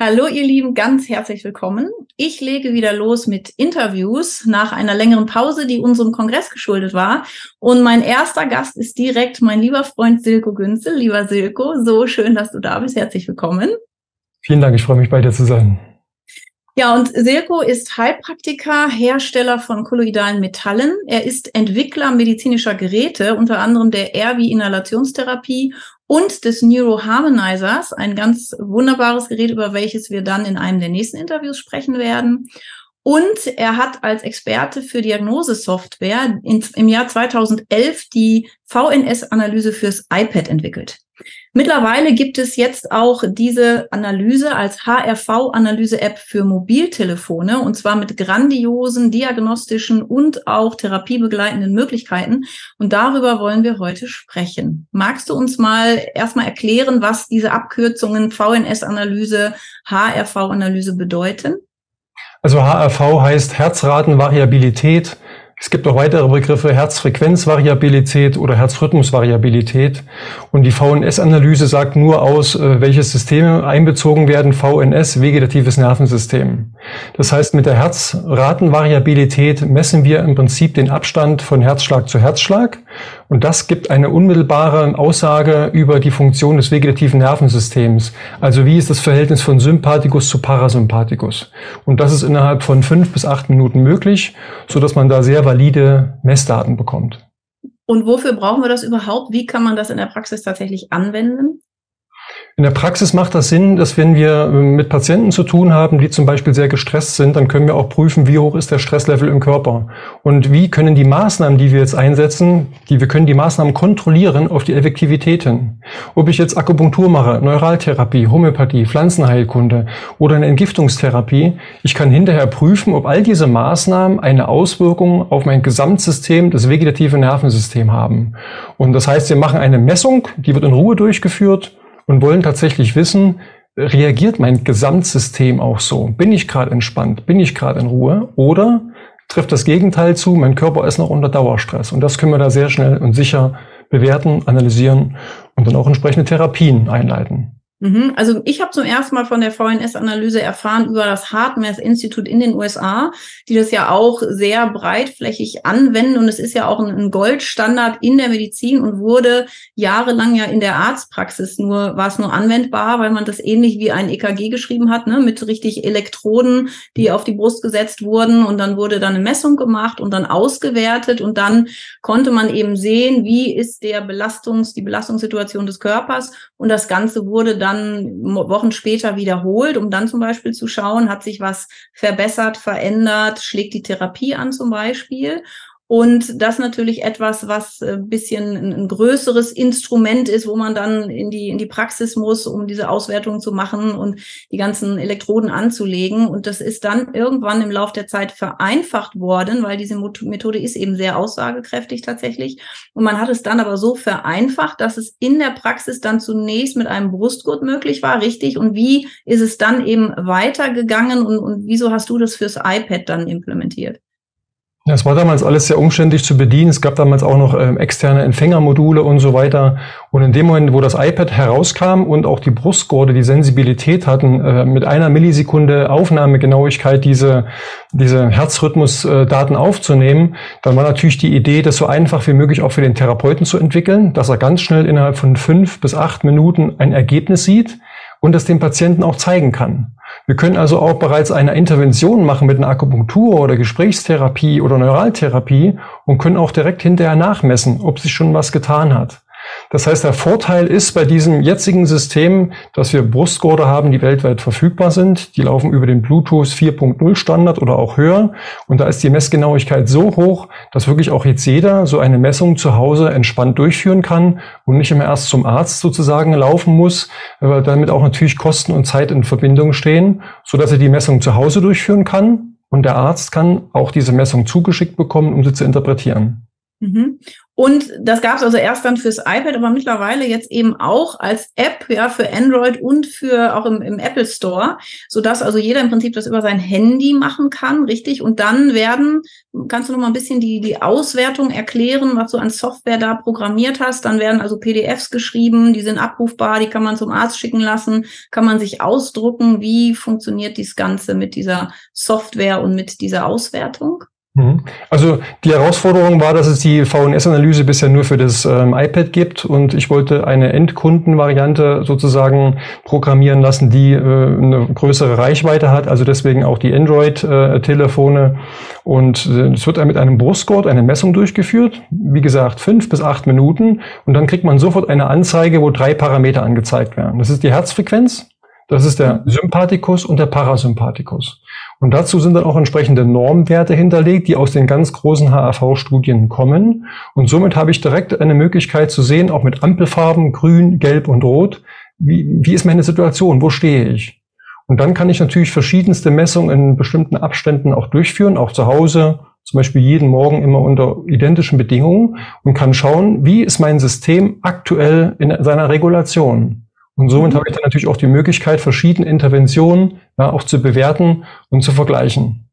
Hallo ihr Lieben, ganz herzlich willkommen. Ich lege wieder los mit Interviews nach einer längeren Pause, die unserem Kongress geschuldet war. Und mein erster Gast ist direkt mein lieber Freund Silko Günzel. Lieber Silko, so schön, dass du da bist. Herzlich willkommen. Vielen Dank, ich freue mich bei dir zu sein. Ja, und Silko ist Heilpraktiker, Hersteller von kolloidalen Metallen. Er ist Entwickler medizinischer Geräte, unter anderem der RV-Inhalationstherapie und des Neuroharmonizers, ein ganz wunderbares Gerät, über welches wir dann in einem der nächsten Interviews sprechen werden. Und er hat als Experte für Diagnosesoftware im Jahr 2011 die VNS-Analyse fürs iPad entwickelt. Mittlerweile gibt es jetzt auch diese Analyse als HRV-Analyse-App für Mobiltelefone und zwar mit grandiosen diagnostischen und auch therapiebegleitenden Möglichkeiten. Und darüber wollen wir heute sprechen. Magst du uns mal erstmal erklären, was diese Abkürzungen VNS-Analyse, HRV-Analyse bedeuten? Also HRV heißt Herzratenvariabilität. Es gibt auch weitere Begriffe, Herzfrequenzvariabilität oder Herzrhythmusvariabilität. Und die VNS-Analyse sagt nur aus, äh, welche Systeme einbezogen werden. VNS, vegetatives Nervensystem. Das heißt, mit der Herzratenvariabilität messen wir im Prinzip den Abstand von Herzschlag zu Herzschlag. Und das gibt eine unmittelbare Aussage über die Funktion des vegetativen Nervensystems. Also wie ist das Verhältnis von Sympathikus zu Parasympathikus? Und das ist innerhalb von fünf bis acht Minuten möglich, so dass man da sehr valide Messdaten bekommt. Und wofür brauchen wir das überhaupt? Wie kann man das in der Praxis tatsächlich anwenden? In der Praxis macht das Sinn, dass wenn wir ähm, mit Patienten zu tun haben, die zum Beispiel sehr gestresst sind, dann können wir auch prüfen, wie hoch ist der Stresslevel im Körper und wie können die Maßnahmen, die wir jetzt einsetzen, die wir können die Maßnahmen kontrollieren auf die Effektivität hin. Ob ich jetzt Akupunktur mache, Neuraltherapie, Homöopathie, Pflanzenheilkunde oder eine Entgiftungstherapie, ich kann hinterher prüfen, ob all diese Maßnahmen eine Auswirkung auf mein Gesamtsystem, das vegetative Nervensystem haben. Und das heißt, wir machen eine Messung, die wird in Ruhe durchgeführt und wollen tatsächlich wissen, reagiert mein Gesamtsystem auch so? Bin ich gerade entspannt? Bin ich gerade in Ruhe? Oder trifft das Gegenteil zu, mein Körper ist noch unter Dauerstress? Und das können wir da sehr schnell und sicher bewerten, analysieren und dann auch entsprechende Therapien einleiten. Mhm. Also ich habe zum ersten Mal von der VNS-Analyse erfahren über das HeartMath-Institut in den USA, die das ja auch sehr breitflächig anwenden. Und es ist ja auch ein Goldstandard in der Medizin und wurde jahrelang ja in der Arztpraxis nur, war es nur anwendbar, weil man das ähnlich wie ein EKG geschrieben hat, ne, mit richtig Elektroden, die auf die Brust gesetzt wurden. Und dann wurde dann eine Messung gemacht und dann ausgewertet. Und dann konnte man eben sehen, wie ist der Belastungs-, die Belastungssituation des Körpers. Und das Ganze wurde dann dann Wochen später wiederholt, um dann zum Beispiel zu schauen, hat sich was verbessert, verändert, schlägt die Therapie an zum Beispiel. Und das natürlich etwas, was ein äh, bisschen ein, größeres Instrument ist, wo man dann in die, in die Praxis muss, um diese Auswertung zu machen und die ganzen Elektroden anzulegen. Und das ist dann irgendwann im Laufe der Zeit vereinfacht worden, weil diese Methode ist eben sehr aussagekräftig tatsächlich. Und man hat es dann aber so vereinfacht, dass es in der Praxis dann zunächst mit einem Brustgurt möglich war, richtig? Und wie ist es dann eben weitergegangen und, und wieso hast du das fürs iPad dann implementiert? Ja, es war damals alles sehr umständlich zu bedienen. Es gab damals auch noch ähm, externe Empfängermodule und so weiter. Und in dem Moment, wo das iPad herauskam und auch die Brustgurte die Sensibilität hatten, äh, mit einer Millisekunde Aufnahmegenauigkeit diese, diese Herzrhythmusdaten äh, aufzunehmen, dann war natürlich die Idee, das so einfach wie möglich auch für den Therapeuten zu entwickeln, dass er ganz schnell innerhalb von fünf bis acht Minuten ein Ergebnis sieht und das dem Patienten auch zeigen kann. Wir können also auch bereits eine Intervention machen mit einer Akupunktur oder Gesprächstherapie oder Neuraltherapie und können auch direkt hinterher nachmessen, ob sich schon was getan hat. Das heißt, der Vorteil ist bei diesem jetzigen System, dass wir Brustgurte haben, die weltweit verfügbar sind. Die laufen über den Bluetooth 4.0 Standard oder auch höher. Und da ist die Messgenauigkeit so hoch, dass wirklich auch jetzt jeder so eine Messung zu Hause entspannt durchführen kann und nicht immer erst zum Arzt sozusagen laufen muss, weil damit auch natürlich Kosten und Zeit in Verbindung stehen, so dass er die Messung zu Hause durchführen kann. Und der Arzt kann auch diese Messung zugeschickt bekommen, um sie zu interpretieren. Mhm. Und das gab es also erst dann fürs iPad, aber mittlerweile jetzt eben auch als App ja für Android und für auch im, im Apple Store, so dass also jeder im Prinzip das über sein Handy machen kann, richtig? Und dann werden, kannst du noch mal ein bisschen die die Auswertung erklären, was du an Software da programmiert hast? Dann werden also PDFs geschrieben, die sind abrufbar, die kann man zum Arzt schicken lassen, kann man sich ausdrucken. Wie funktioniert dies Ganze mit dieser Software und mit dieser Auswertung? Mhm. Also die Herausforderung war, dass es die VNS-Analyse bisher nur für das ähm, iPad gibt und ich wollte eine Endkundenvariante sozusagen programmieren lassen, die äh, eine größere Reichweite hat, also deswegen auch die Android-Telefone. Äh, und äh, es wird mit einem Brustgurt eine Messung durchgeführt, wie gesagt fünf bis acht Minuten und dann kriegt man sofort eine Anzeige, wo drei Parameter angezeigt werden. Das ist die Herzfrequenz, das ist der Sympathikus und der Parasympathikus. Und dazu sind dann auch entsprechende Normwerte hinterlegt, die aus den ganz großen HAV-Studien kommen. Und somit habe ich direkt eine Möglichkeit zu sehen, auch mit Ampelfarben, grün, gelb und rot, wie, wie ist meine Situation, wo stehe ich? Und dann kann ich natürlich verschiedenste Messungen in bestimmten Abständen auch durchführen, auch zu Hause, zum Beispiel jeden Morgen immer unter identischen Bedingungen und kann schauen, wie ist mein System aktuell in seiner Regulation. Und somit habe ich dann natürlich auch die Möglichkeit, verschiedene Interventionen ja, auch zu bewerten und zu vergleichen.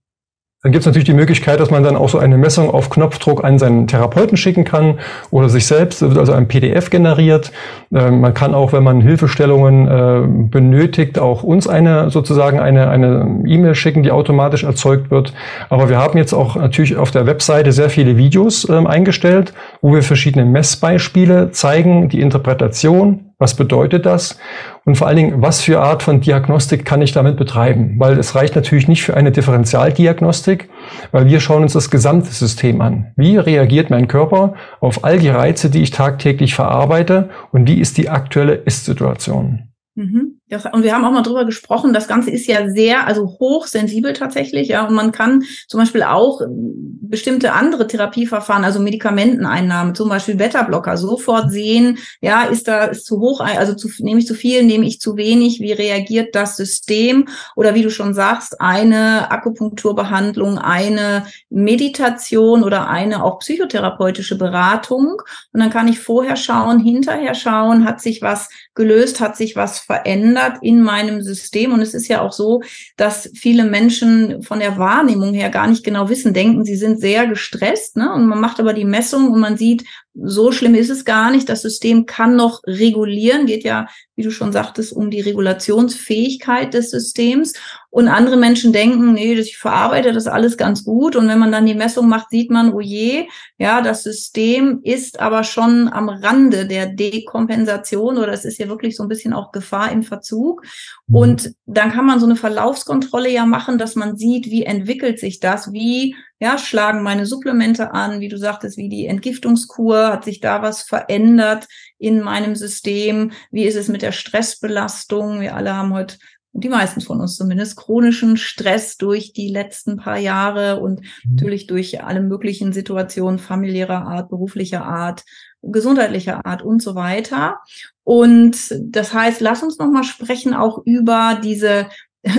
Dann gibt es natürlich die Möglichkeit, dass man dann auch so eine Messung auf Knopfdruck an seinen Therapeuten schicken kann oder sich selbst, wird also ein PDF generiert. Ähm, man kann auch, wenn man Hilfestellungen äh, benötigt, auch uns eine sozusagen eine eine E-Mail schicken, die automatisch erzeugt wird. Aber wir haben jetzt auch natürlich auf der Webseite sehr viele Videos ähm, eingestellt, wo wir verschiedene Messbeispiele zeigen, die Interpretation, was bedeutet das? Und vor allen Dingen, was für Art von Diagnostik kann ich damit betreiben? Weil es reicht natürlich nicht für eine Differentialdiagnostik, weil wir schauen uns das gesamte System an. Wie reagiert mein Körper auf all die Reize, die ich tagtäglich verarbeite und wie ist die aktuelle Ist-Situation? Mhm. Das, und wir haben auch mal drüber gesprochen, das Ganze ist ja sehr, also hochsensibel tatsächlich, ja, und man kann zum Beispiel auch ähm, bestimmte andere Therapieverfahren, also Medikamenteneinnahme, zum Beispiel Beta-Blocker, sofort sehen, ja, ist da ist zu hoch, also zu, nehme ich zu viel, nehme ich zu wenig, wie reagiert das System? Oder wie du schon sagst, eine Akupunkturbehandlung, eine Meditation oder eine auch psychotherapeutische Beratung. Und dann kann ich vorher schauen, hinterher schauen, hat sich was gelöst, hat sich was verändert in meinem System. Und es ist ja auch so, dass viele Menschen von der Wahrnehmung her gar nicht genau wissen, denken, sie sind sehr gestresst. Ne? Und man macht aber die Messung und man sieht, so schlimm ist es gar nicht. Das System kann noch regulieren, geht ja, wie du schon sagtest, um die Regulationsfähigkeit des Systems. Und andere Menschen denken, nee, ich verarbeite das alles ganz gut. Und wenn man dann die Messung macht, sieht man, oh je, ja, das System ist aber schon am Rande der Dekompensation oder es ist ja wirklich so ein bisschen auch Gefahr im Verzug. Mhm. Und dann kann man so eine Verlaufskontrolle ja machen, dass man sieht, wie entwickelt sich das, wie ja, schlagen meine Supplemente an, wie du sagtest, wie die Entgiftungskur, hat sich da was verändert in meinem System? Wie ist es mit der Stressbelastung? Wir alle haben heute die meisten von uns zumindest, chronischen Stress durch die letzten paar Jahre und mhm. natürlich durch alle möglichen Situationen familiärer Art, beruflicher Art, gesundheitlicher Art und so weiter. Und das heißt, lass uns noch mal sprechen auch über diese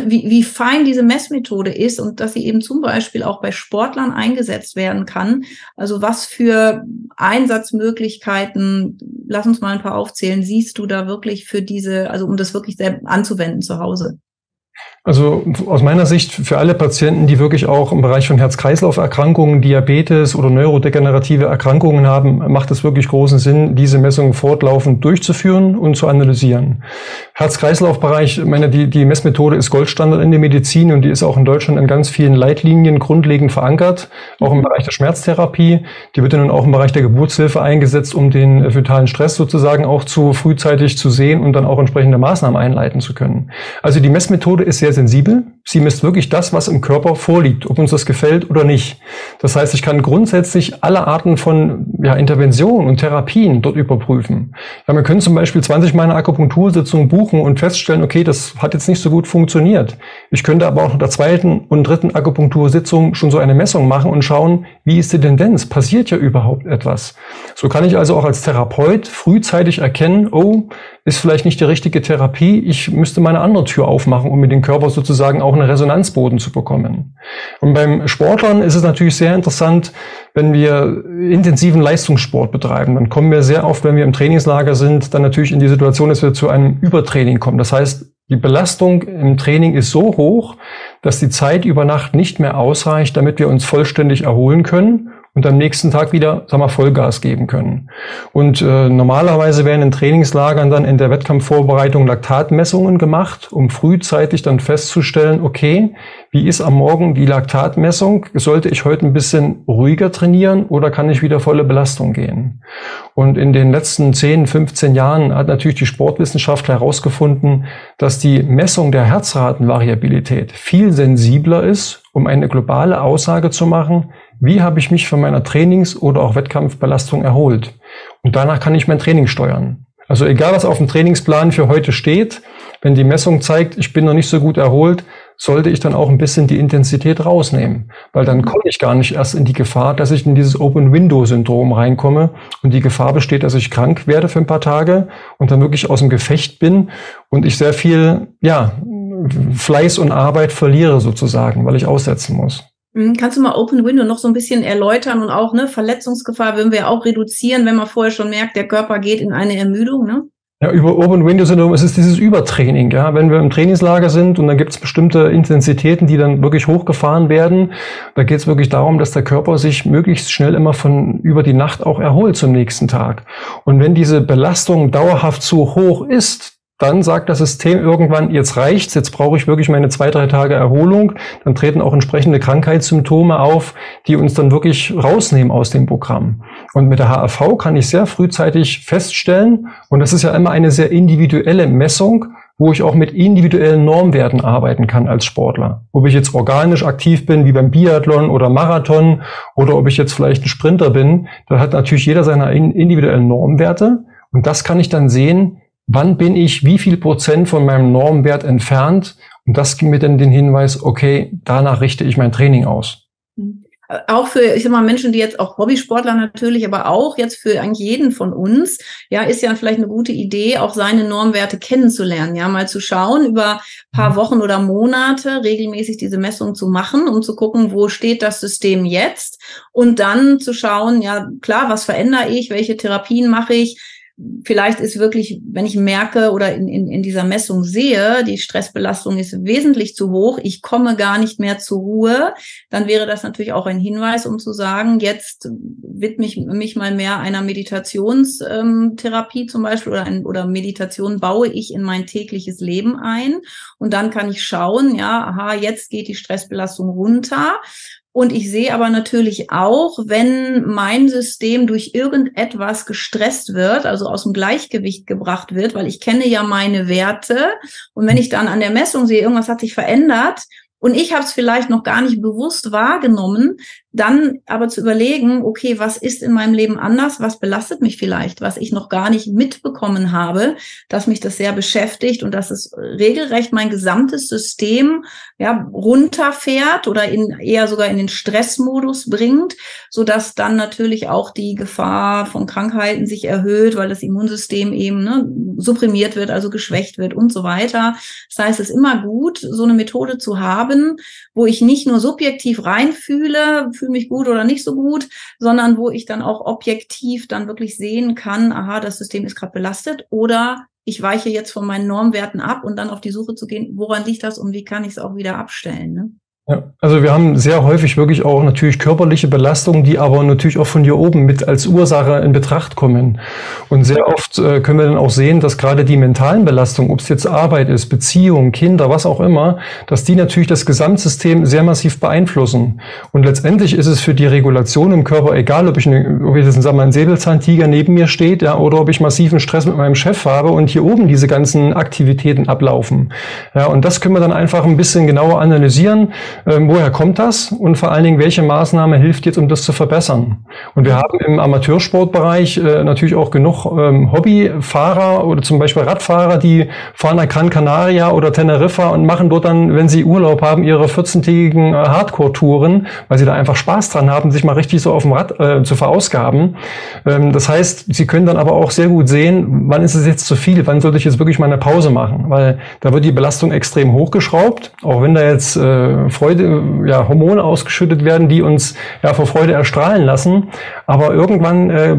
wie, wie fein diese Messmethode ist und dass sie eben zum Beispiel auch bei Sportlern eingesetzt werden kann. Also was für Einsatzmöglichkeiten, lass uns mal ein paar aufzählen, siehst du da wirklich für diese, also um das wirklich sehr anzuwenden zu Hause? Also aus meiner Sicht für alle Patienten, die wirklich auch im Bereich von Herz-Kreislauf-Erkrankungen, Diabetes oder neurodegenerative Erkrankungen haben, macht es wirklich großen Sinn, diese Messungen fortlaufend durchzuführen und zu analysieren. Herz-Kreislauf-Bereich, meine, die, die Messmethode ist Goldstandard in der Medizin und die ist auch in Deutschland in ganz vielen Leitlinien grundlegend verankert, auch im Bereich der Schmerztherapie. Die wird dann auch im Bereich der Geburtshilfe eingesetzt, um den fetalen Stress sozusagen auch zu frühzeitig zu sehen und dann auch entsprechende Maßnahmen einleiten zu können. Also die Messmethode ist sehr sensibel. Sie misst wirklich das, was im Körper vorliegt, ob uns das gefällt oder nicht. Das heißt, ich kann grundsätzlich alle Arten von ja, Interventionen und Therapien dort überprüfen. Ja, wir können zum Beispiel 20 Mal eine Akupunktursitzung buchen und feststellen, okay, das hat jetzt nicht so gut funktioniert. Ich könnte aber auch nach der zweiten und dritten Akupunktursitzung schon so eine Messung machen und schauen, wie ist die Tendenz? Passiert ja überhaupt etwas? So kann ich also auch als Therapeut frühzeitig erkennen, oh, ist vielleicht nicht die richtige Therapie, ich müsste meine andere Tür aufmachen, um mir den Körper sozusagen auch eine Resonanzboden zu bekommen. Und beim Sportlern ist es natürlich sehr interessant, wenn wir intensiven Leistungssport betreiben, dann kommen wir sehr oft, wenn wir im Trainingslager sind, dann natürlich in die Situation, dass wir zu einem Übertraining kommen. Das heißt, die Belastung im Training ist so hoch, dass die Zeit über Nacht nicht mehr ausreicht, damit wir uns vollständig erholen können und am nächsten Tag wieder, sag mal, Vollgas geben können. Und äh, normalerweise werden in Trainingslagern dann in der Wettkampfvorbereitung Laktatmessungen gemacht, um frühzeitig dann festzustellen, okay, wie ist am Morgen die Laktatmessung? Sollte ich heute ein bisschen ruhiger trainieren oder kann ich wieder volle Belastung gehen? Und in den letzten 10, 15 Jahren hat natürlich die Sportwissenschaft herausgefunden, dass die Messung der Herzratenvariabilität viel sensibler ist, um eine globale Aussage zu machen, wie habe ich mich von meiner Trainings- oder auch Wettkampfbelastung erholt? Und danach kann ich mein Training steuern. Also egal, was auf dem Trainingsplan für heute steht, wenn die Messung zeigt, ich bin noch nicht so gut erholt, sollte ich dann auch ein bisschen die Intensität rausnehmen. Weil dann komme ich gar nicht erst in die Gefahr, dass ich in dieses Open-Window-Syndrom reinkomme und die Gefahr besteht, dass ich krank werde für ein paar Tage und dann wirklich aus dem Gefecht bin und ich sehr viel, ja, Fleiß und Arbeit verliere sozusagen, weil ich aussetzen muss. Hm, kannst du mal Open Window noch so ein bisschen erläutern und auch ne Verletzungsgefahr würden wir auch reduzieren, wenn man vorher schon merkt, der Körper geht in eine Ermüdung, ne? Ja, über Open Window Syndrom ist es dieses Übertraining. Ja, wenn wir im Trainingslager sind und dann gibt es bestimmte Intensitäten, die dann wirklich hochgefahren werden, da geht es wirklich darum, dass der Körper sich möglichst schnell immer von über die Nacht auch erholt zum nächsten Tag. Und wenn diese Belastung dauerhaft zu hoch ist, dann sagt das System irgendwann, jetzt reicht's, jetzt brauche ich wirklich meine zwei, drei Tage Erholung. Dann treten auch entsprechende Krankheitssymptome auf, die uns dann wirklich rausnehmen aus dem Programm. Und mit der HAV kann ich sehr frühzeitig feststellen, und das ist ja immer eine sehr individuelle Messung, wo ich auch mit individuellen Normwerten arbeiten kann als Sportler. Ob ich jetzt organisch aktiv bin, wie beim Biathlon oder Marathon, oder ob ich jetzt vielleicht ein Sprinter bin, da hat natürlich jeder seine individuellen Normwerte. Und das kann ich dann sehen, wann bin ich wie viel Prozent von meinem Normwert entfernt? Und das gibt mir dann den Hinweis, okay, danach richte ich mein Training aus. Mhm. Auch für, ich sag mal, Menschen, die jetzt auch Hobbysportler natürlich, aber auch jetzt für eigentlich jeden von uns, ja, ist ja vielleicht eine gute Idee, auch seine Normwerte kennenzulernen, ja, mal zu schauen, über paar mhm. Wochen oder Monate regelmäßig diese Messung zu machen, um zu gucken, wo steht das System jetzt und dann zu schauen, ja, klar, was verändere ich, welche Therapien mache ich, vielleicht ist wirklich, wenn ich merke oder in, in, in dieser Messung sehe, die Stressbelastung ist wesentlich zu hoch, ich komme gar nicht mehr zur Ruhe, dann wäre das natürlich auch ein Hinweis, um zu sagen, jetzt widme ich mich mal mehr einer Meditationstherapie zum Beispiel oder, ein, oder Meditation baue ich in mein tägliches Leben ein. Und dann kann ich schauen, ja, aha, jetzt geht die Stressbelastung runter und ich sehe aber natürlich auch, wenn mein System durch irgendetwas gestresst wird, also aus dem Gleichgewicht gebracht wird, weil ich kenne ja meine Werte. Und wenn ich dann an der Messung sehe, irgendwas hat sich verändert, und ich habe es vielleicht noch gar nicht bewusst wahrgenommen, dann aber zu überlegen, okay, was ist in meinem Leben anders, was belastet mich vielleicht, was ich noch gar nicht mitbekommen habe, dass mich das sehr beschäftigt und dass es regelrecht mein gesamtes System ja runterfährt oder in eher sogar in den Stressmodus bringt, so dass dann natürlich auch die Gefahr von Krankheiten sich erhöht, weil das Immunsystem eben ne, supprimiert wird, also geschwächt wird und so weiter. Das heißt, es ist immer gut, so eine Methode zu haben, wo ich nicht nur subjektiv reinfühle, fühle mich gut oder nicht so gut, sondern wo ich dann auch objektiv dann wirklich sehen kann, aha, das System ist gerade belastet oder ich weiche jetzt von meinen Normwerten ab und dann auf die Suche zu gehen, woran liegt das und wie kann ich es auch wieder abstellen. Ne? Ja, also wir haben sehr häufig wirklich auch natürlich körperliche Belastungen, die aber natürlich auch von hier oben mit als Ursache in Betracht kommen. Und sehr oft äh, können wir dann auch sehen, dass gerade die mentalen Belastungen, ob es jetzt Arbeit ist, Beziehung, Kinder, was auch immer, dass die natürlich das Gesamtsystem sehr massiv beeinflussen. Und letztendlich ist es für die Regulation im Körper egal, ob ich, eine, ob ich jetzt sagen wir, ein Säbelzahntiger neben mir steht, ja, oder ob ich massiven Stress mit meinem Chef habe und hier oben diese ganzen Aktivitäten ablaufen. Ja, und das können wir dann einfach ein bisschen genauer analysieren ähm, woher kommt das und vor allen Dingen, welche Maßnahme hilft jetzt, um das zu verbessern. Und wir haben im Amateursportbereich äh, natürlich auch genug ähm, Hobbyfahrer oder zum Beispiel Radfahrer, die fahren nach Gran Canaria oder Teneriffa und machen dort dann, wenn sie Urlaub haben, ihre 14-tägigen äh, Hardcore-Touren, weil sie da einfach Spaß dran haben, sich mal richtig so auf dem Rad äh, zu verausgaben. Ähm, das heißt, sie können dann aber auch sehr gut sehen, wann ist es jetzt zu viel, wann sollte ich jetzt wirklich mal eine Pause machen, weil da wird die Belastung extrem hochgeschraubt, auch wenn da jetzt äh, Freude, ja, Hormone ausgeschüttet werden, die uns ja vor Freude erstrahlen lassen. Aber irgendwann äh,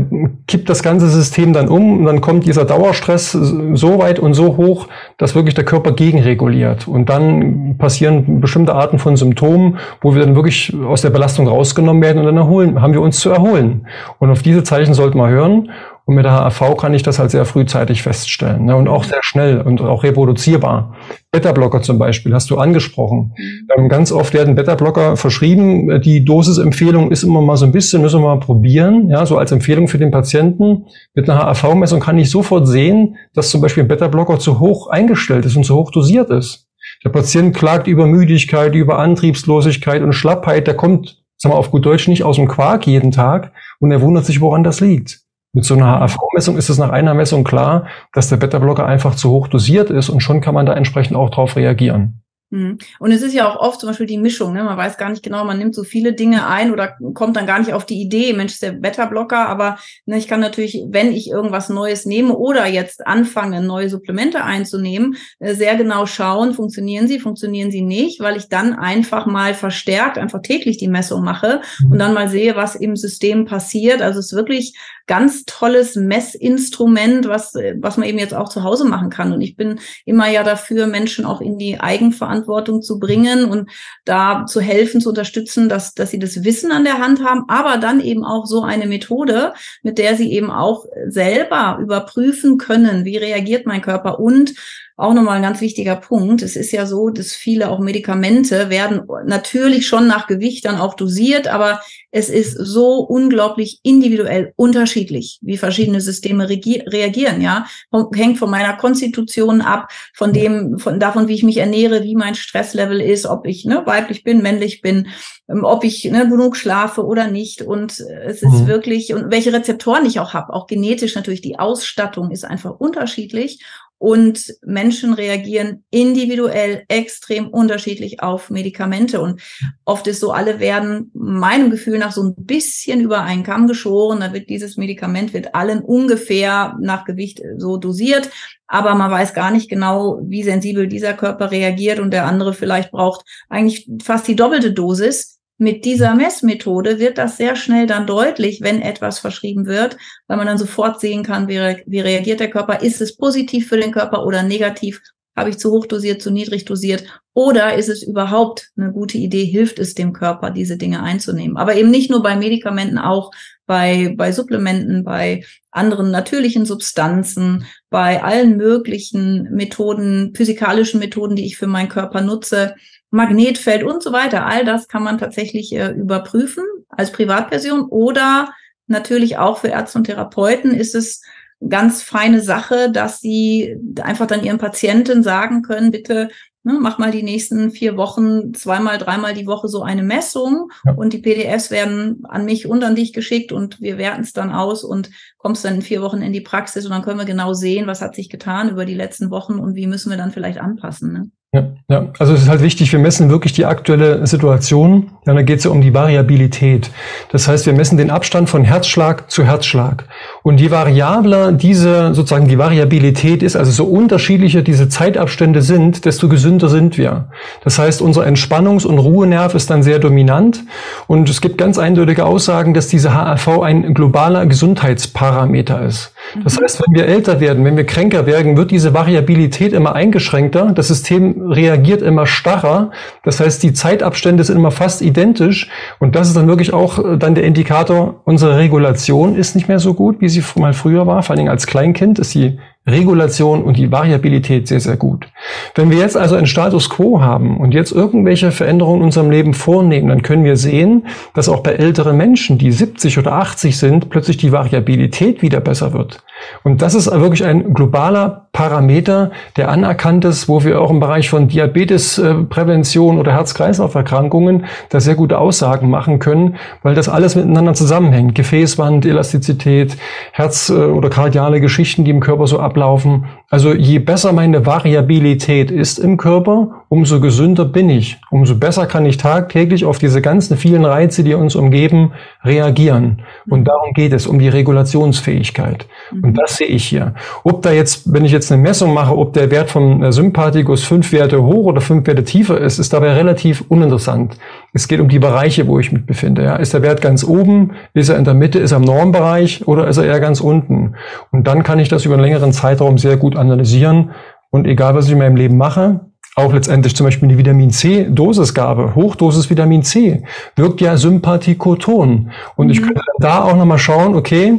kippt das ganze System dann um und dann kommt dieser Dauerstress so weit und so hoch, dass wirklich der Körper gegenreguliert. Und dann passieren bestimmte Arten von Symptomen, wo wir dann wirklich aus der Belastung rausgenommen werden und dann erholen, haben wir uns zu erholen. Und auf diese Zeichen sollten wir hören. Und mit der HRV kann ich das halt sehr frühzeitig feststellen ne? und auch sehr schnell und auch reproduzierbar. Beta-Blocker zum Beispiel hast du angesprochen. Mhm. Ähm, ganz oft werden Beta-Blocker verschrieben. Die Dosisempfehlung ist immer mal so ein bisschen, müssen wir mal probieren. Ja, so als Empfehlung für den Patienten. Mit einer HRV-Messung kann ich sofort sehen, dass zum Beispiel ein Beta-Blocker zu hoch eingestellt ist und zu hoch dosiert ist. Der Patient klagt über Müdigkeit, über Antriebslosigkeit und Schlappheit. Der kommt, sagen wir auf gut Deutsch, nicht aus dem Quark jeden Tag und er wundert sich, woran das liegt. Mit so einer HAV-Messung ist es nach einer Messung klar, dass der Beta-Blocker einfach zu hoch dosiert ist und schon kann man da entsprechend auch darauf reagieren. Mhm. Und es ist ja auch oft zum Beispiel die Mischung, ne? man weiß gar nicht genau, man nimmt so viele Dinge ein oder kommt dann gar nicht auf die Idee, Mensch, ist der Beta-Blocker, aber ne, ich kann natürlich, wenn ich irgendwas Neues nehme oder jetzt anfange, neue Supplemente einzunehmen, äh, sehr genau schauen, funktionieren sie, funktionieren sie nicht, weil ich dann einfach mal verstärkt, einfach täglich die Messung mache und mhm. dann mal sehe, was im System passiert. Also es ist wirklich ganz tolles Messinstrument, was, was man eben jetzt auch zu Hause machen kann. Und ich bin immer ja dafür, Menschen auch in die Eigenverantwortung zu bringen und da zu helfen, zu unterstützen, dass, dass sie das Wissen an der Hand haben, aber dann eben auch so eine Methode, mit der sie eben auch selber überprüfen können, wie reagiert mein Körper und auch nochmal ein ganz wichtiger Punkt. Es ist ja so, dass viele auch Medikamente werden natürlich schon nach Gewicht dann auch dosiert, aber es ist so unglaublich individuell unterschiedlich, wie verschiedene Systeme reagieren, ja. Hängt von meiner Konstitution ab, von dem, von davon, wie ich mich ernähre, wie mein Stresslevel ist, ob ich ne, weiblich bin, männlich bin, ähm, ob ich ne, genug schlafe oder nicht. Und es ist mhm. wirklich, und welche Rezeptoren ich auch habe, auch genetisch natürlich, die Ausstattung ist einfach unterschiedlich und Menschen reagieren individuell extrem unterschiedlich auf Medikamente. Und oft ist so, alle werden meinem Gefühl nach so ein bisschen über einen Kamm geschoren. Da wird dieses Medikament wird allen ungefähr nach Gewicht so dosiert. Aber man weiß gar nicht genau, wie sensibel dieser Körper reagiert und der andere vielleicht braucht eigentlich fast die doppelte Dosis mit dieser Messmethode wird das sehr schnell dann deutlich, wenn etwas verschrieben wird, weil man dann sofort sehen kann, wie, re wie reagiert der Körper. Ist es positiv für den Körper oder negativ? Habe ich zu hoch dosiert, zu niedrig dosiert? Oder ist es überhaupt eine gute Idee? Hilft es dem Körper, diese Dinge einzunehmen? Aber eben nicht nur bei Medikamenten, auch bei, bei Supplementen, bei anderen natürlichen Substanzen, bei allen möglichen Methoden, physikalischen Methoden, die ich für meinen Körper nutze. Magnetfeld und so weiter. All das kann man tatsächlich äh, überprüfen als Privatperson oder natürlich auch für Ärzte und Therapeuten ist es ganz feine Sache, dass sie einfach dann ihren Patienten sagen können, bitte ne, mach mal die nächsten vier Wochen zweimal, dreimal die Woche so eine Messung ja. und die PDFs werden an mich und an dich geschickt und wir werten es dann aus und kommst dann in vier Wochen in die Praxis und dann können wir genau sehen, was hat sich getan über die letzten Wochen und wie müssen wir dann vielleicht anpassen. Ne? Ja, ja, also es ist halt wichtig, wir messen wirklich die aktuelle Situation. Ja, da geht es ja um die Variabilität. Das heißt, wir messen den Abstand von Herzschlag zu Herzschlag. Und je variabler diese, sozusagen die Variabilität ist, also so unterschiedlicher diese Zeitabstände sind, desto gesünder sind wir. Das heißt, unser Entspannungs- und Ruhenerv ist dann sehr dominant. Und es gibt ganz eindeutige Aussagen, dass diese HRV ein globaler Gesundheitsparameter ist. Das heißt, wenn wir älter werden, wenn wir kränker werden, wird diese Variabilität immer eingeschränkter. Das System reagiert immer starrer. Das heißt, die Zeitabstände sind immer fast identisch. Und das ist dann wirklich auch äh, dann der Indikator, unsere Regulation ist nicht mehr so gut, wie sie mal früher war. Vor allen Dingen als Kleinkind ist die Regulation und die Variabilität sehr, sehr gut. Wenn wir jetzt also einen Status quo haben und jetzt irgendwelche Veränderungen in unserem Leben vornehmen, dann können wir sehen, dass auch bei älteren Menschen, die 70 oder 80 sind, plötzlich die Variabilität wieder besser wird. Und das ist wirklich ein globaler Parameter, der anerkannt ist, wo wir auch im Bereich von Diabetesprävention oder Herz-Kreislauf-Erkrankungen da sehr gute Aussagen machen können, weil das alles miteinander zusammenhängt. Gefäßwand, Elastizität, Herz- oder kardiale Geschichten, die im Körper so ablaufen. Also je besser meine Variabilität ist im Körper, umso gesünder bin ich. Umso besser kann ich tagtäglich auf diese ganzen vielen Reize, die uns umgeben, reagieren. Und darum geht es, um die Regulationsfähigkeit. Und das sehe ich hier. Ob da jetzt, wenn ich jetzt eine Messung mache, ob der Wert vom äh, Sympathikus fünf Werte hoch oder fünf Werte tiefer ist, ist dabei relativ uninteressant. Es geht um die Bereiche, wo ich mich befinde. Ja. Ist der Wert ganz oben? Ist er in der Mitte? Ist er im Normbereich? Oder ist er eher ganz unten? Und dann kann ich das über einen längeren Zeitraum sehr gut analysieren. Und egal, was ich in meinem Leben mache, auch letztendlich zum Beispiel die Vitamin C-Dosisgabe, Hochdosis Vitamin C, wirkt ja Sympathikoton. Und ich mhm. könnte da auch nochmal schauen, okay,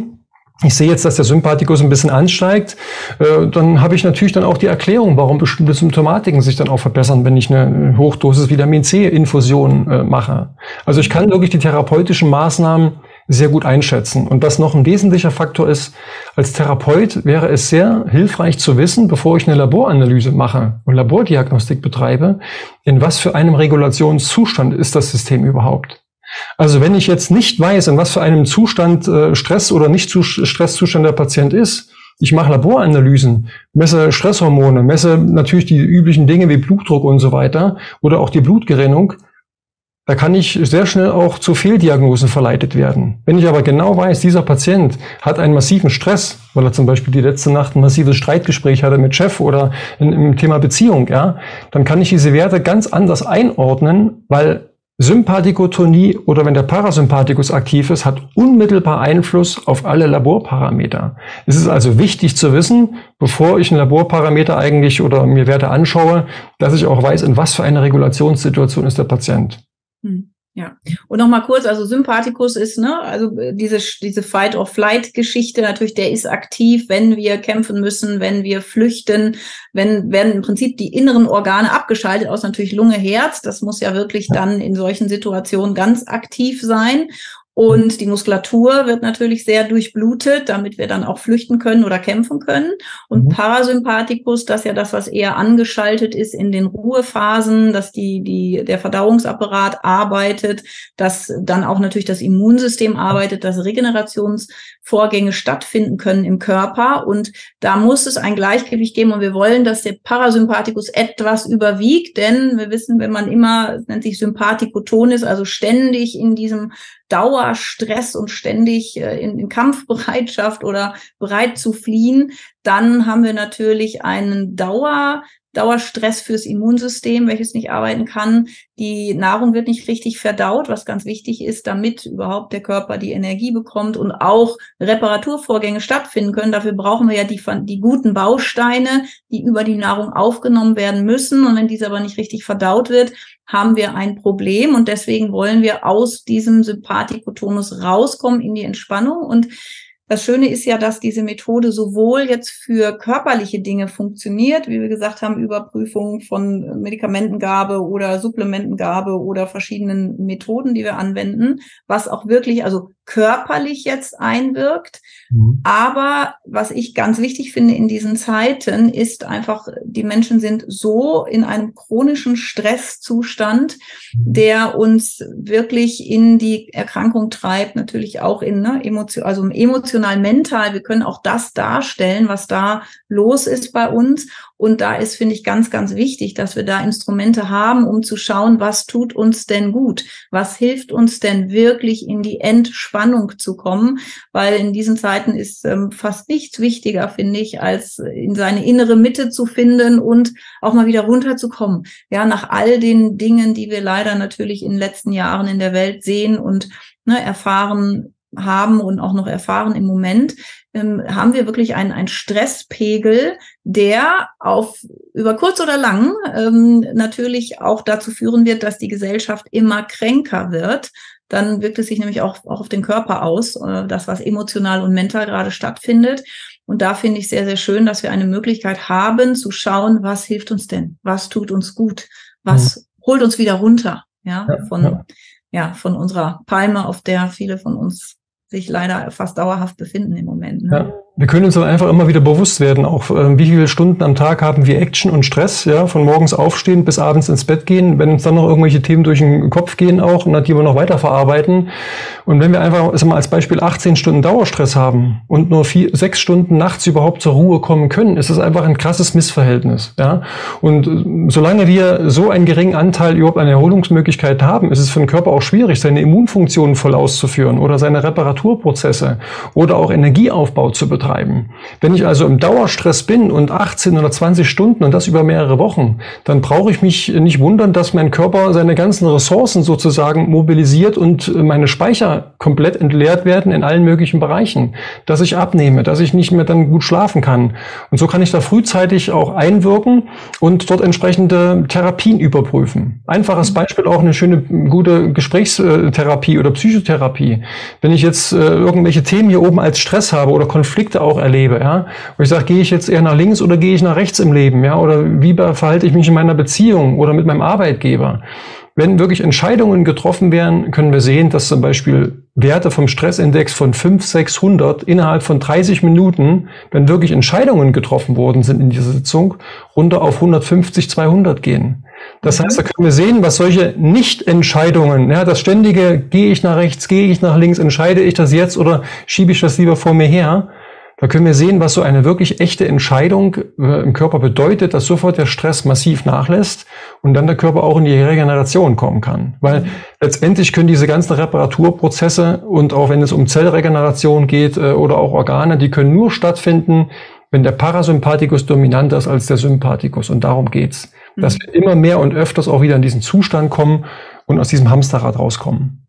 ich sehe jetzt, dass der Sympathikus ein bisschen ansteigt, äh, dann habe ich natürlich dann auch die Erklärung, warum bestimmte Symptomatiken sich dann auch verbessern, wenn ich eine Hochdosis Vitamin C-Infusion äh, mache. Also ich kann wirklich die therapeutischen Maßnahmen sehr gut einschätzen. Und was noch ein wesentlicher Faktor ist, als Therapeut wäre es sehr hilfreich zu wissen, bevor ich eine Laboranalyse mache und Labordiagnostik betreibe, in was für einem Regulationszustand ist das System überhaupt. Also wenn ich jetzt nicht weiß, in was für einem Zustand äh, Stress oder nicht zu Stresszustand der Patient ist, ich mache Laboranalysen, messe Stresshormone, messe natürlich die üblichen Dinge wie Blutdruck und so weiter oder auch die Blutgerinnung, da kann ich sehr schnell auch zu Fehldiagnosen verleitet werden. Wenn ich aber genau weiß, dieser Patient hat einen massiven Stress, weil er zum Beispiel die letzte Nacht ein massives Streitgespräch hatte mit Chef oder im Thema Beziehung, ja, dann kann ich diese Werte ganz anders einordnen, weil Sympathikotonie oder wenn der Parasympathikus aktiv ist, hat unmittelbar Einfluss auf alle Laborparameter. Es ist also wichtig zu wissen, bevor ich einen Laborparameter eigentlich oder mir Werte anschaue, dass ich auch weiß, in was für eine Regulationssituation ist der Patient. Hm. Ja, und nochmal kurz, also Sympathikus ist, ne, also diese, diese Fight-or-Flight-Geschichte natürlich, der ist aktiv, wenn wir kämpfen müssen, wenn wir flüchten, wenn, werden im Prinzip die inneren Organe abgeschaltet, aus natürlich Lunge, Herz. Das muss ja wirklich dann in solchen Situationen ganz aktiv sein. Und die Muskulatur wird natürlich sehr durchblutet, damit wir dann auch flüchten können oder kämpfen können. Und mhm. Parasympathikus, das ist ja das, was eher angeschaltet ist in den Ruhephasen, dass die, die, der Verdauungsapparat arbeitet, dass dann auch natürlich das Immunsystem arbeitet, dass Regenerationsvorgänge stattfinden können im Körper. Und da muss es ein Gleichgewicht geben. Und wir wollen, dass der Parasympathikus etwas überwiegt, denn wir wissen, wenn man immer, es nennt sich Sympathikoton ist, also ständig in diesem Dauerstress und ständig äh, in, in Kampfbereitschaft oder bereit zu fliehen, dann haben wir natürlich einen Dauer, Dauerstress fürs Immunsystem, welches nicht arbeiten kann. Die Nahrung wird nicht richtig verdaut, was ganz wichtig ist, damit überhaupt der Körper die Energie bekommt und auch Reparaturvorgänge stattfinden können. Dafür brauchen wir ja die, die guten Bausteine, die über die Nahrung aufgenommen werden müssen. Und wenn diese aber nicht richtig verdaut wird, haben wir ein Problem. Und deswegen wollen wir aus diesem Sympathikotonus rauskommen in die Entspannung. Und das Schöne ist ja, dass diese Methode sowohl jetzt für körperliche Dinge funktioniert, wie wir gesagt haben, Überprüfung von Medikamentengabe oder Supplementengabe oder verschiedenen Methoden, die wir anwenden, was auch wirklich, also körperlich jetzt einwirkt. Mhm. Aber was ich ganz wichtig finde in diesen Zeiten, ist einfach, die Menschen sind so in einem chronischen Stresszustand, mhm. der uns wirklich in die Erkrankung treibt, natürlich auch in ne, emotion, also emotional, mental. Wir können auch das darstellen, was da los ist bei uns. Und da ist, finde ich, ganz, ganz wichtig, dass wir da Instrumente haben, um zu schauen, was tut uns denn gut? Was hilft uns denn wirklich in die Entspannung zu kommen? Weil in diesen Zeiten ist ähm, fast nichts wichtiger, finde ich, als in seine innere Mitte zu finden und auch mal wieder runterzukommen. Ja, nach all den Dingen, die wir leider natürlich in den letzten Jahren in der Welt sehen und ne, erfahren haben und auch noch erfahren im Moment, ähm, haben wir wirklich einen, einen Stresspegel, der auf über kurz oder lang ähm, natürlich auch dazu führen wird, dass die Gesellschaft immer kränker wird. Dann wirkt es sich nämlich auch, auch auf den Körper aus, äh, das, was emotional und mental gerade stattfindet. Und da finde ich sehr, sehr schön, dass wir eine Möglichkeit haben zu schauen, was hilft uns denn? Was tut uns gut? Was mhm. holt uns wieder runter? Ja, von, ja. ja, von unserer Palme, auf der viele von uns sich leider fast dauerhaft befinden im Moment. Ne? Ja, Wir können uns dann einfach immer wieder bewusst werden, auch äh, wie viele Stunden am Tag haben wir Action und Stress, ja, von morgens aufstehen bis abends ins Bett gehen, wenn uns dann noch irgendwelche Themen durch den Kopf gehen auch und die wir noch weiter verarbeiten. Und wenn wir einfach, sag mal, als Beispiel 18 Stunden Dauerstress haben und nur vier, sechs Stunden nachts überhaupt zur Ruhe kommen können, ist das einfach ein krasses Missverhältnis, ja. Und äh, solange wir so einen geringen Anteil überhaupt an Erholungsmöglichkeit haben, ist es für den Körper auch schwierig, seine Immunfunktionen voll auszuführen oder seine Reparaturprozesse oder auch Energieaufbau zu betreiben betreiben. Wenn ich also im Dauerstress bin und 18 oder 20 Stunden und das über mehrere Wochen, dann brauche ich mich nicht wundern, dass mein Körper seine ganzen Ressourcen sozusagen mobilisiert und meine Speicher komplett entleert werden in allen möglichen Bereichen, dass ich abnehme, dass ich nicht mehr dann gut schlafen kann. Und so kann ich da frühzeitig auch einwirken und dort entsprechende Therapien überprüfen. Einfaches Beispiel auch eine schöne, gute Gesprächstherapie oder Psychotherapie. Wenn ich jetzt äh, irgendwelche Themen hier oben als Stress habe oder Konflikte Konflikte auch erlebe, ja. Und ich sage, gehe ich jetzt eher nach links oder gehe ich nach rechts im Leben, ja? Oder wie verhalte ich mich in meiner Beziehung oder mit meinem Arbeitgeber? Wenn wirklich Entscheidungen getroffen werden, können wir sehen, dass zum Beispiel Werte vom Stressindex von 5, 600 innerhalb von 30 Minuten, wenn wirklich Entscheidungen getroffen worden sind in dieser Sitzung, runter auf 150, 200 gehen. Das heißt, da können wir sehen, was solche Nichtentscheidungen, ja, das ständige, gehe ich nach rechts, gehe ich nach links, entscheide ich das jetzt oder schiebe ich das lieber vor mir her, da können wir sehen, was so eine wirklich echte Entscheidung äh, im Körper bedeutet, dass sofort der Stress massiv nachlässt und dann der Körper auch in die Regeneration kommen kann. Weil letztendlich können diese ganzen Reparaturprozesse und auch wenn es um Zellregeneration geht äh, oder auch Organe, die können nur stattfinden, wenn der Parasympathikus dominanter ist als der Sympathikus. Und darum geht's. Dass mhm. wir immer mehr und öfters auch wieder in diesen Zustand kommen und aus diesem Hamsterrad rauskommen.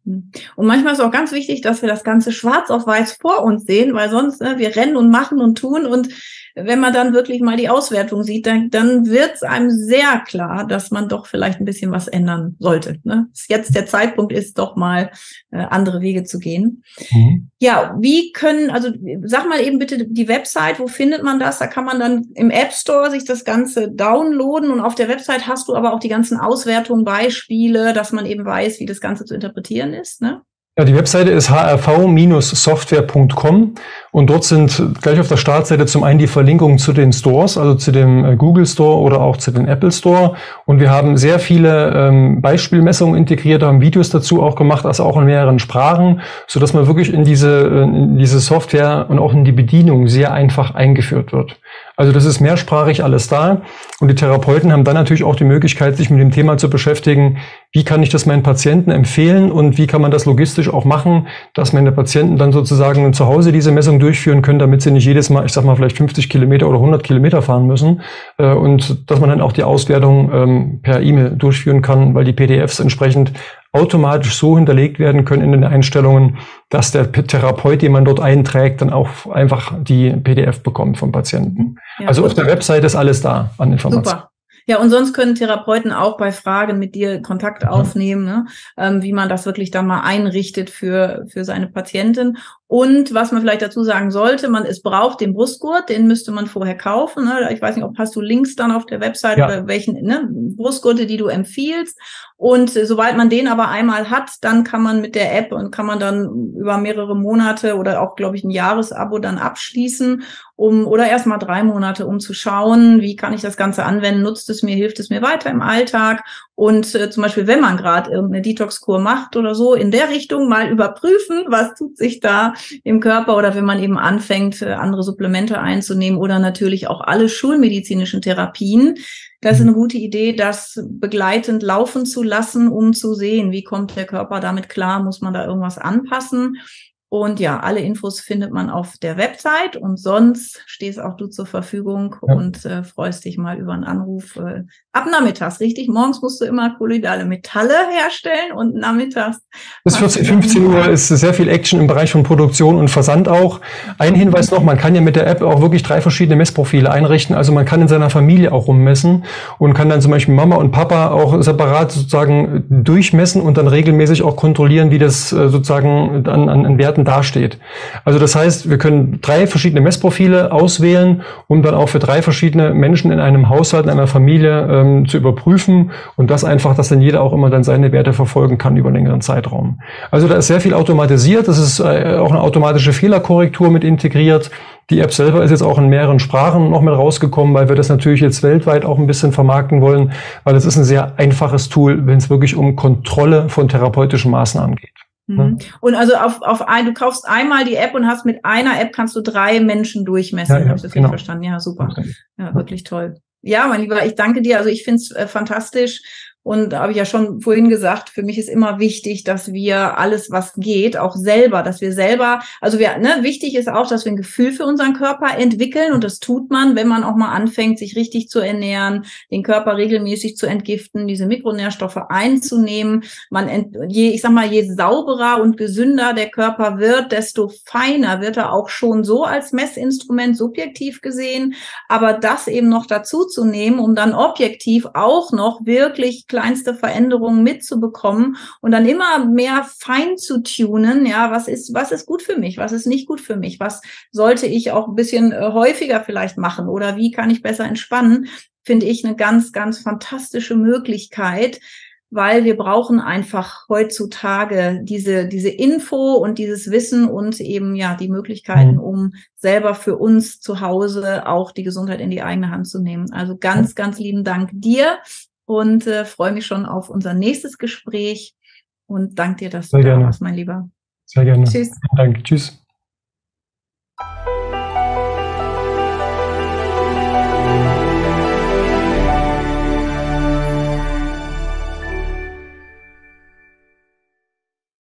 Und manchmal ist auch ganz wichtig, dass wir das Ganze schwarz auf weiß vor uns sehen, weil sonst ne, wir rennen und machen und tun und wenn man dann wirklich mal die Auswertung sieht, dann, dann wird es einem sehr klar, dass man doch vielleicht ein bisschen was ändern sollte. Ne? Jetzt der Zeitpunkt ist, doch mal äh, andere Wege zu gehen. Mhm. Ja, wie können, also sag mal eben bitte die Website, wo findet man das? Da kann man dann im App Store sich das Ganze downloaden und auf der Website hast du aber auch die ganzen Auswertungen, Beispiele, dass man eben weiß, wie das Ganze zu interpretieren ist. Ne? Ja, die Webseite ist hrv-software.com und dort sind gleich auf der Startseite zum einen die Verlinkungen zu den Stores, also zu dem äh, Google Store oder auch zu den Apple Store. Und wir haben sehr viele ähm, Beispielmessungen integriert, haben Videos dazu auch gemacht, also auch in mehreren Sprachen, so dass man wirklich in diese, in diese Software und auch in die Bedienung sehr einfach eingeführt wird. Also das ist mehrsprachig alles da. Und die Therapeuten haben dann natürlich auch die Möglichkeit, sich mit dem Thema zu beschäftigen, wie kann ich das meinen Patienten empfehlen und wie kann man das logistisch auch machen, dass meine Patienten dann sozusagen zu Hause diese Messung durchführen können, damit sie nicht jedes Mal, ich sag mal, vielleicht 50 Kilometer oder 100 Kilometer fahren müssen. Äh, und dass man dann auch die Auswertung ähm, per E-Mail durchführen kann, weil die PDFs entsprechend automatisch so hinterlegt werden können in den Einstellungen, dass der Therapeut, den man dort einträgt, dann auch einfach die PDF bekommt vom Patienten. Ja, also auf der Website ist alles da an Informationen. Super. Ja, und sonst können Therapeuten auch bei Fragen mit dir Kontakt aufnehmen, ne? ähm, wie man das wirklich dann mal einrichtet für, für seine Patientin. Und was man vielleicht dazu sagen sollte, man es braucht den Brustgurt, den müsste man vorher kaufen. Ne? Ich weiß nicht, ob hast du Links dann auf der Website ja. oder welchen ne? Brustgurte, die du empfiehlst. Und sobald man den aber einmal hat, dann kann man mit der App und kann man dann über mehrere Monate oder auch, glaube ich, ein Jahresabo dann abschließen, um oder erst mal drei Monate, um zu schauen, wie kann ich das Ganze anwenden, nutzt es mir, hilft es mir weiter im Alltag und äh, zum Beispiel, wenn man gerade irgendeine Detox-Kur macht oder so, in der Richtung mal überprüfen, was tut sich da im Körper oder wenn man eben anfängt, äh, andere Supplemente einzunehmen oder natürlich auch alle schulmedizinischen Therapien. Das ist eine gute Idee, das begleitend laufen zu lassen, um zu sehen, wie kommt der Körper damit klar, muss man da irgendwas anpassen. Und ja, alle Infos findet man auf der Website und sonst stehst auch du zur Verfügung ja. und äh, freust dich mal über einen Anruf äh, ab nachmittags, richtig? Morgens musst du immer kolloidale Metalle herstellen und nachmittags. Bis 14, 15 Uhr ist sehr viel Action im Bereich von Produktion und Versand auch. Ein Hinweis noch, man kann ja mit der App auch wirklich drei verschiedene Messprofile einrichten. Also man kann in seiner Familie auch rummessen und kann dann zum Beispiel Mama und Papa auch separat sozusagen durchmessen und dann regelmäßig auch kontrollieren, wie das äh, sozusagen an, an Werten Werten dasteht. Also das heißt, wir können drei verschiedene Messprofile auswählen, um dann auch für drei verschiedene Menschen in einem Haushalt, in einer Familie ähm, zu überprüfen und das einfach, dass dann jeder auch immer dann seine Werte verfolgen kann über einen längeren Zeitraum. Also da ist sehr viel automatisiert, das ist äh, auch eine automatische Fehlerkorrektur mit integriert. Die App selber ist jetzt auch in mehreren Sprachen noch mit rausgekommen, weil wir das natürlich jetzt weltweit auch ein bisschen vermarkten wollen, weil es ist ein sehr einfaches Tool, wenn es wirklich um Kontrolle von therapeutischen Maßnahmen geht. Mhm. Und also auf, auf ein, du kaufst einmal die App und hast mit einer App kannst du drei Menschen durchmessen. Ja, ja, Habe ich das genau. verstanden? Ja, super. Ja, wirklich toll. Ja, mein Lieber, ich danke dir. Also ich finde es äh, fantastisch. Und da habe ich ja schon vorhin gesagt, für mich ist immer wichtig, dass wir alles, was geht, auch selber, dass wir selber, also wir, ne, wichtig ist auch, dass wir ein Gefühl für unseren Körper entwickeln und das tut man, wenn man auch mal anfängt, sich richtig zu ernähren, den Körper regelmäßig zu entgiften, diese Mikronährstoffe einzunehmen. Man, ent, je, ich sag mal, je sauberer und gesünder der Körper wird, desto feiner wird er auch schon so als Messinstrument subjektiv gesehen. Aber das eben noch dazu zu nehmen, um dann objektiv auch noch wirklich kleinste Veränderungen mitzubekommen und dann immer mehr fein zu tunen, ja, was ist, was ist gut für mich, was ist nicht gut für mich, was sollte ich auch ein bisschen äh, häufiger vielleicht machen? Oder wie kann ich besser entspannen, finde ich eine ganz, ganz fantastische Möglichkeit, weil wir brauchen einfach heutzutage diese, diese Info und dieses Wissen und eben ja die Möglichkeiten, mhm. um selber für uns zu Hause auch die Gesundheit in die eigene Hand zu nehmen. Also ganz, ganz lieben Dank dir und äh, freue mich schon auf unser nächstes Gespräch und danke dir, dass Sehr du da warst, mein Lieber. Sehr gerne. Tschüss. Danke. Tschüss.